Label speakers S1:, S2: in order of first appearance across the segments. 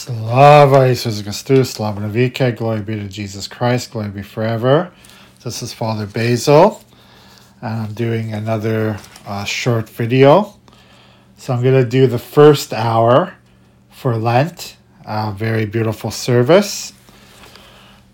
S1: Slava Jesus Christus, Slava Navika, glory be to Jesus Christ, glory be forever. This is Father Basil, and I'm doing another uh, short video. So I'm going to do the first hour for Lent, a very beautiful service.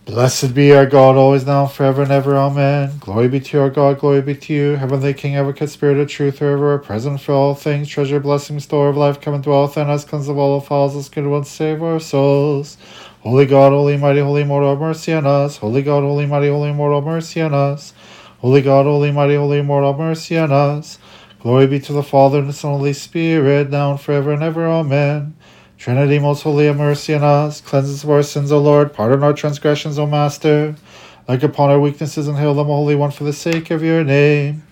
S1: Blessed be our God, always now, forever and ever. Amen. Glory be to our God, glory be to you. Heavenly King, advocate, spirit of truth, forever present for all things, treasure, blessing, store of life, come and dwell within us, cleanse of all fouls, us good ones, save our souls. Holy God, holy, mighty, holy, mortal, mercy on us. Holy God, holy, mighty, holy, mortal, mercy on us. Holy God, holy, mighty, holy, mortal, mercy on us. Glory be to the Father, and the Son, and the Holy Spirit, now and forever and ever. Amen. Trinity, most holy, have mercy on us. Cleanse us of our sins, O Lord. Pardon our transgressions, O Master. Look upon our weaknesses and heal them, Holy One, for the sake of your name.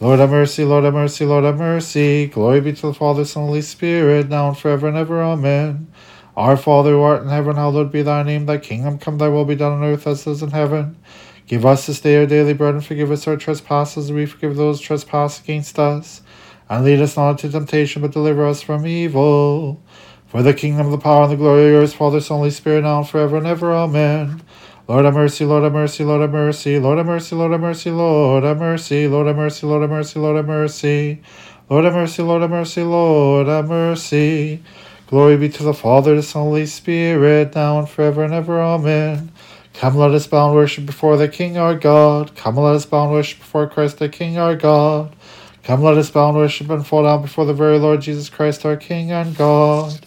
S1: Lord have mercy, Lord have mercy, Lord have mercy. Glory be to the Father, Son, Holy Spirit, now and forever and ever. Amen. Our Father who art in heaven, hallowed be thy name. Thy kingdom come, thy will be done on earth as it is in heaven. Give us this day our daily bread, and forgive us our trespasses, as we forgive those who trespass against us. And lead us not into temptation, but deliver us from evil. For the kingdom, the power, and the glory are yours, Father, Son, Holy Spirit, now and forever and ever. Amen. Lord have mercy, Lord have mercy, Lord have mercy, Lord have mercy, Lord have mercy, Lord have mercy, Lord have mercy, Lord have mercy, Lord have mercy, Lord have mercy, Lord have mercy, Lord have mercy. Glory be to the Father, the Son, Holy Spirit, now and forever and ever. Amen. Come, let us bow and worship before the King our God. Come, let us bow and worship before Christ the King our God. Come, let us bow and worship and fall down before the very Lord Jesus Christ our King and God.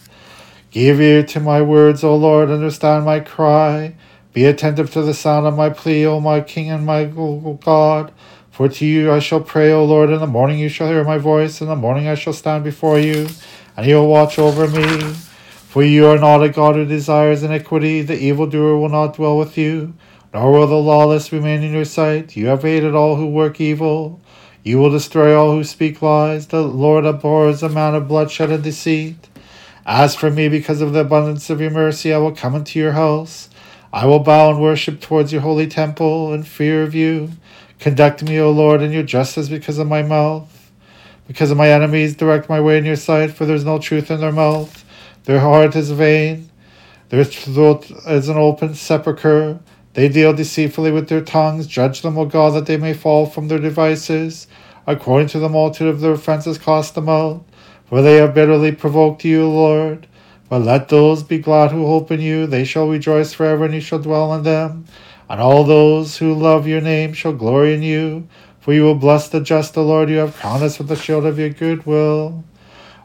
S1: Give ear to my words, O Lord, understand my cry. Be attentive to the sound of my plea, O my King and my God. For to you I shall pray, O Lord. In the morning you shall hear my voice. In the morning I shall stand before you, and you will watch over me. For you are not a God who desires iniquity. The evildoer will not dwell with you, nor will the lawless remain in your sight. You have hated all who work evil. You will destroy all who speak lies. The Lord abhors a man of bloodshed and deceit. As for me, because of the abundance of your mercy, I will come into your house. I will bow and worship towards your holy temple in fear of you. Conduct me, O Lord, in your justice because of my mouth. Because of my enemies, direct my way in your sight, for there is no truth in their mouth. Their heart is vain. Their throat is an open sepulchre. They deal deceitfully with their tongues. Judge them, O God, that they may fall from their devices. According to the multitude of their offenses, cast them out for they have bitterly provoked you, Lord. But let those be glad who hope in you, they shall rejoice forever, and you shall dwell in them. And all those who love your name shall glory in you, for you will bless the just, the Lord. You have crowned us with the shield of your goodwill.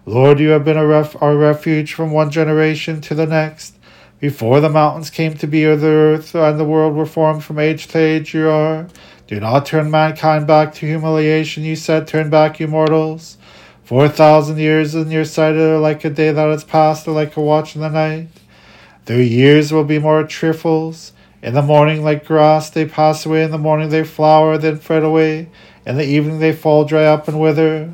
S1: Lord, you have been ref- our refuge from one generation to the next. Before the mountains came to be, or the earth and the world were formed from age to age, you are. Do not turn mankind back to humiliation, you said, turn back, you mortals. Four thousand years in your sight are like a day that has passed, or like a watch in the night. Their years will be more trifles. In the morning, like grass, they pass away. In the morning, they flower, then fade away. In the evening, they fall dry up and wither.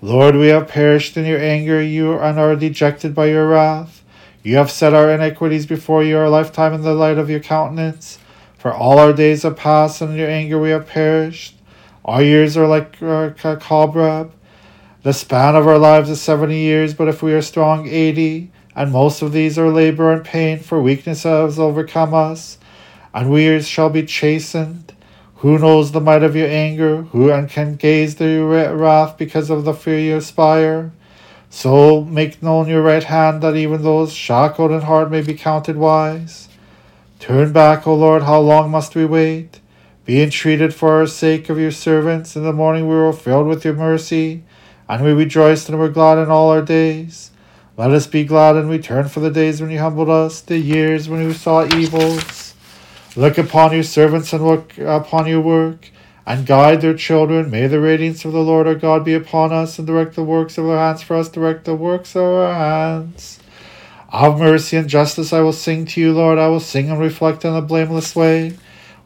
S1: Lord, we have perished in your anger, you and are dejected by your wrath. You have set our iniquities before you, our lifetime in the light of your countenance. For all our days have passed, and in your anger we have perished. Our years are like a cobweb. The span of our lives is seventy years, but if we are strong, eighty, and most of these are labor and pain, for weakness has overcome us, and we shall be chastened. Who knows the might of your anger? Who and can gaze the wrath because of the fear you aspire? So make known your right hand, that even those shackled in heart may be counted wise. Turn back, O Lord, how long must we wait? Be entreated for our sake of your servants. In the morning we were filled with your mercy and we rejoiced and were glad in all our days. Let us be glad and return for the days when you humbled us, the years when you saw evils. Look upon your servants and look upon your work, and guide their children. May the radiance of the Lord our God be upon us, and direct the works of our hands for us, direct the works of our hands. Of mercy and justice I will sing to you, Lord. I will sing and reflect in a blameless way.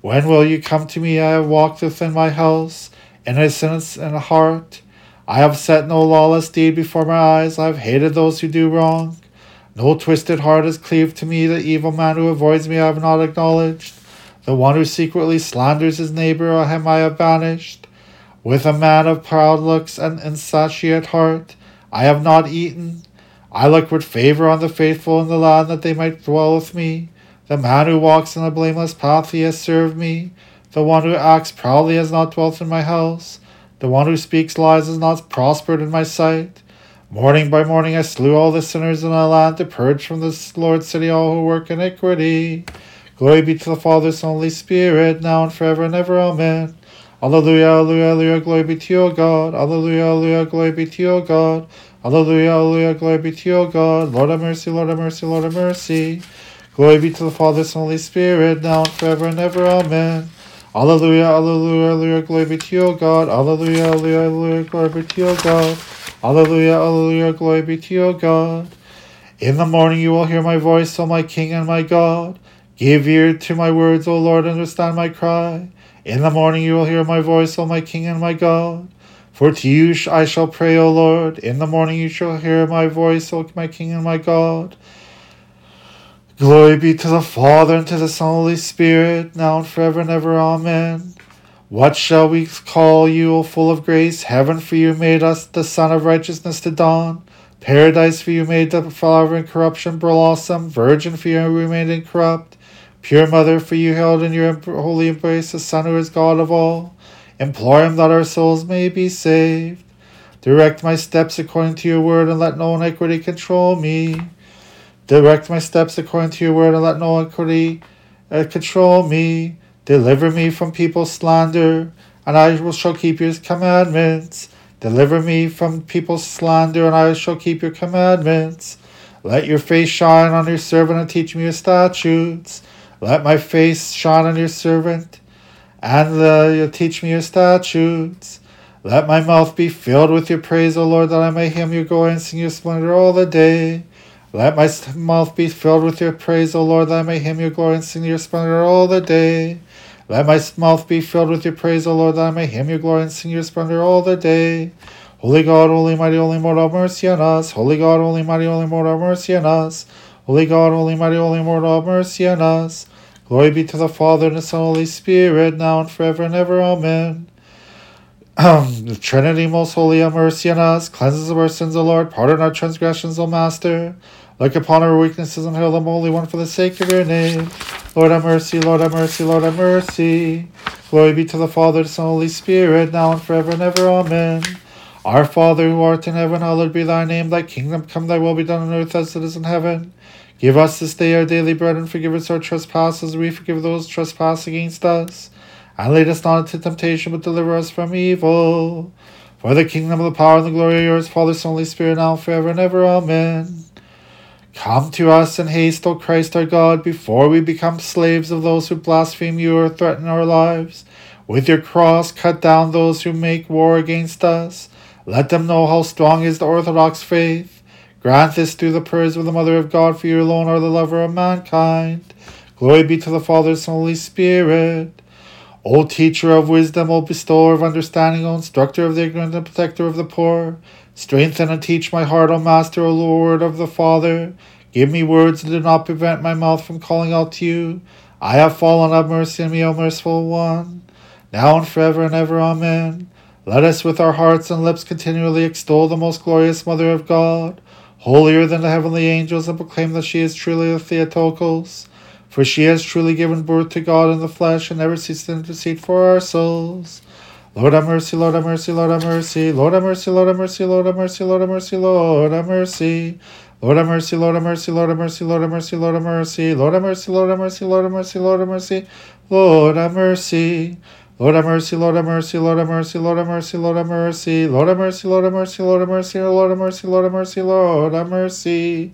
S1: When will you come to me? I have walked within my house, innocence in a heart I have set no lawless deed before my eyes. I have hated those who do wrong. No twisted heart has cleaved to me. The evil man who avoids me I have not acknowledged. The one who secretly slanders his neighbor him I have banished. With a man of proud looks and insatiate heart I have not eaten. I look with favor on the faithful in the land that they might dwell with me. The man who walks in a blameless path, he has served me. The one who acts proudly has not dwelt in my house. The one who speaks lies has not prospered in my sight. Morning by morning I slew all the sinners in the land to purge from this Lord's city all who work iniquity. Glory be to the Father, Son, Holy Spirit, now and forever and ever. Amen. Alleluia, alleluia, alleluia, glory be to your God. Alleluia, alleluia, glory be to your God. Alleluia, alleluia, glory be to your God. Lord have mercy, Lord have mercy, Lord have mercy. Glory be to the Father, Son, Holy Spirit, now and forever and ever. Amen. Alleluia, alleluia, alleluia, glory be to you, God. Alleluia, alleluia, alleluia, glory be to you, God. Alleluia, alleluia, glory be to you, God. In the morning you will hear my voice, O my King and my God. Give ear to my words, O Lord, understand my cry. In the morning you will hear my voice, O my King and my God. For to you I shall pray, O Lord. In the morning you shall hear my voice, O my King and my God. Glory be to the Father, and to the Son, Holy Spirit, now and forever and ever. Amen. What shall we call you, O full of grace? Heaven for you made us the Son of righteousness to dawn. Paradise for you made the flower of incorruption blossom. Virgin for you remained incorrupt. Pure Mother, for you held in your holy embrace the Son who is God of all. Implore him that our souls may be saved. Direct my steps according to your word, and let no iniquity control me. Direct my steps according to your word, and let no iniquity uh, control me. Deliver me from people's slander, and I will shall keep your commandments. Deliver me from people's slander, and I shall keep your commandments. Let your face shine on your servant, and teach me your statutes. Let my face shine on your servant, and uh, teach me your statutes. Let my mouth be filled with your praise, O Lord, that I may hymn your glory and sing your splendor all the day. Let my mouth be filled with your praise, O Lord, that I may hymn your glory and sing your splendor all the day. Let my mouth be filled with your praise, O Lord, that I may hymn your glory and sing your splendor all the day. Holy God, holy mighty, holy Lord, have mercy on us. Holy God, holy mighty, holy Lord, have mercy on us. Holy God, holy mighty, holy Lord, have mercy on us. Glory be to the Father and the Son, and the Holy Spirit, now and forever and ever. Amen. Um, the Trinity most holy, have mercy on us. Cleanse us of our sins, O Lord. Pardon our transgressions, O Master. Look upon our weaknesses and heal them, Holy One, for the sake of your name. Lord have mercy, Lord have mercy, Lord have mercy. Glory be to the Father, the Son, Holy Spirit, now and forever and ever. Amen. Our Father who art in heaven, hallowed be thy name. Thy kingdom come, thy will be done on earth as it is in heaven. Give us this day our daily bread, and forgive us our trespasses, as we forgive those trespass against us. And lead us not into temptation, but deliver us from evil. For the kingdom, the power, and the glory are yours, Father, Son, Holy Spirit, now and forever and ever. Amen. Come to us in haste, O Christ our God, before we become slaves of those who blaspheme you or threaten our lives. With your cross, cut down those who make war against us. Let them know how strong is the Orthodox faith. Grant this through the prayers of the Mother of God, for you alone are the lover of mankind. Glory be to the Father, Son, Holy Spirit. O teacher of wisdom, O bestower of understanding, O instructor of the ignorant and protector of the poor, strengthen and teach my heart, O Master, O Lord of the Father. Give me words that do not prevent my mouth from calling out to you. I have fallen, have mercy on me, O merciful one. Now and forever and ever, Amen. Let us with our hearts and lips continually extol the most glorious Mother of God holier than the heavenly angels, and proclaim that she is truly the Theotokos. For she has truly given birth to God in the flesh and never ceased to intercede for our souls. Lord have mercy, Lord have mercy, Lord have mercy, Lord have mercy, Lord have mercy, Lord have mercy, Lord have mercy, Lord have mercy. Lord have mercy, Lord have mercy, Lord have mercy, Lord have mercy, Lord have mercy, Lord have mercy, Lord have mercy, Lord have mercy, Lord have mercy, Lord have mercy. Lord have mercy, Lord have mercy, Lord have mercy, Lord have mercy, Lord have mercy, Lord have mercy, Lord have mercy, Lord have mercy, Lord have mercy, Lord have mercy, Lord have mercy.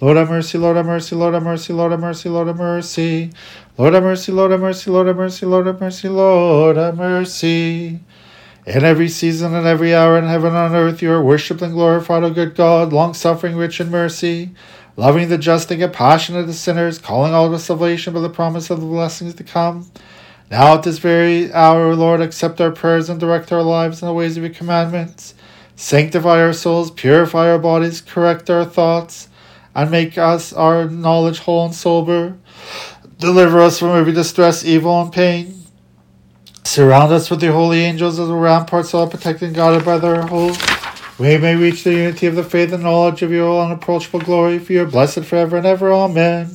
S1: Lord have mercy, Lord have mercy, Lord have mercy, Lord have mercy, Lord have mercy. Lord have mercy, Lord have mercy, Lord have mercy, Lord have mercy, Lord have mercy. In every season and every hour in heaven and on earth you are worshipped and glorified, O good God, long suffering, rich in mercy, loving the just and compassionate to sinners, calling all to salvation by the promise of the blessings to come. Now at this very hour, Lord, accept our prayers and direct our lives in the ways of your commandments. Sanctify our souls, purify our bodies, correct our thoughts, and make us our knowledge whole and sober. Deliver us from every distress, evil, and pain. Surround us with your holy angels as a rampart, so protected and guarded by their host. we may reach the unity of the faith and knowledge of your unapproachable glory, for you are blessed forever and ever. Amen.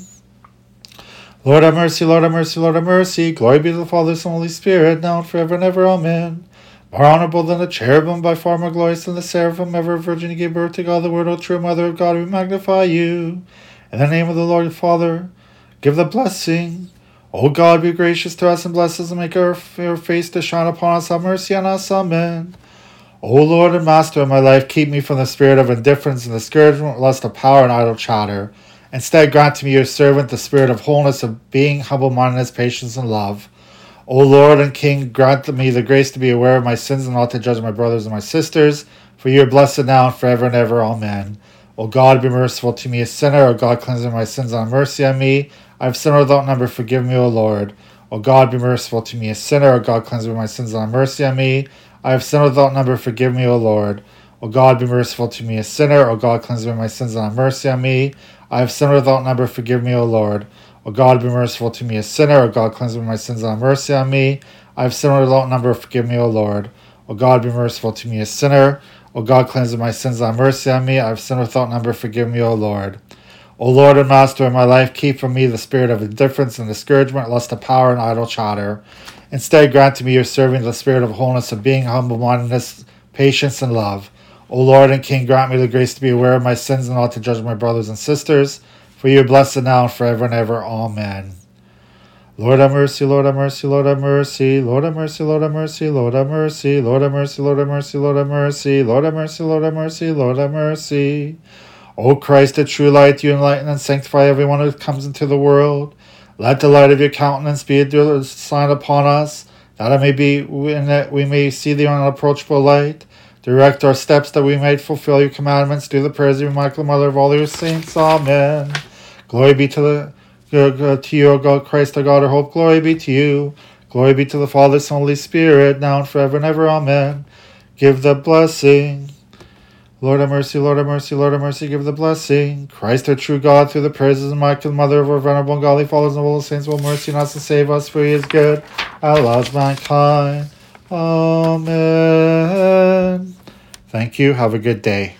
S1: Lord have mercy, Lord have mercy, Lord have mercy. Glory be to the Father, Son, Holy Spirit, now and forever and ever. Amen. More honorable than the cherubim, by far more glorious than the seraphim, ever Virgin you gave birth to God, the Word, O true Mother of God, we magnify you. In the name of the Lord Father, give the blessing. O God, be gracious to us and bless us and make our, your face to shine upon us. Have mercy on us. Amen. O Lord and Master of my life, keep me from the spirit of indifference and discouragement, lust of power and idle chatter. Instead, grant to me, your servant, the spirit of wholeness, of being, humble mindedness, patience, and love. O Lord and King, grant me the grace to be aware of my sins and not to judge my brothers and my sisters. For you are blessed now and forever and ever. Amen. O God, be merciful to me, a sinner. O God, cleanse my sins and have mercy on me. I have sinned without number. Forgive me, O Lord. O God, be merciful to me, a sinner. O God, cleanse me of my sins and have mercy on me. I have sinned without number. Forgive me, O Lord. O God, be merciful to me, a sinner. O God, cleanse me of my sins and have mercy on me. I have sinned without number. Forgive me, O Lord. O God, be merciful to me, a sinner. O God, cleanse me of my sins and have mercy on me. I have sinned without number. Forgive me, O Lord. O God, be merciful to me, a sinner. O God, cleanse me of my sins and have mercy on me. I have sinned without number. Forgive me, O Lord. O Lord and Master of my life, keep from me the spirit of indifference and discouragement, lust of power and idle chatter. Instead, grant to me your serving the spirit of wholeness, of being humble mindedness, patience, and love. O Lord and King, grant me the grace to be aware of my sins and not to judge my brothers and sisters. For you are blessed now and forever and ever. Amen. Lord have mercy, Lord have mercy, Lord have mercy, Lord have mercy, Lord have mercy, Lord have mercy, Lord have mercy, Lord have mercy, Lord have mercy, Lord have mercy, Lord have mercy, Lord have mercy. O Christ, the true light, you enlighten and sanctify everyone who comes into the world. Let the light of your countenance be a sign upon us, that it may be in that we may see the unapproachable light. Direct our steps that we may fulfill your commandments. Do the prayers of your Michael, Mother of all your saints. Amen. Glory be to the to you, O God, Christ, our God, our hope. Glory be to you. Glory be to the Father, Son, Holy Spirit, now and forever and ever. Amen. Give the blessing. Lord have mercy, Lord have mercy, Lord have mercy, give the blessing. Christ our true God, through the praises of Michael, Mother of our venerable and godly fathers and all the saints, will mercy on us and save us, for he is good, and loves mankind. Amen. Thank you. Have a good day.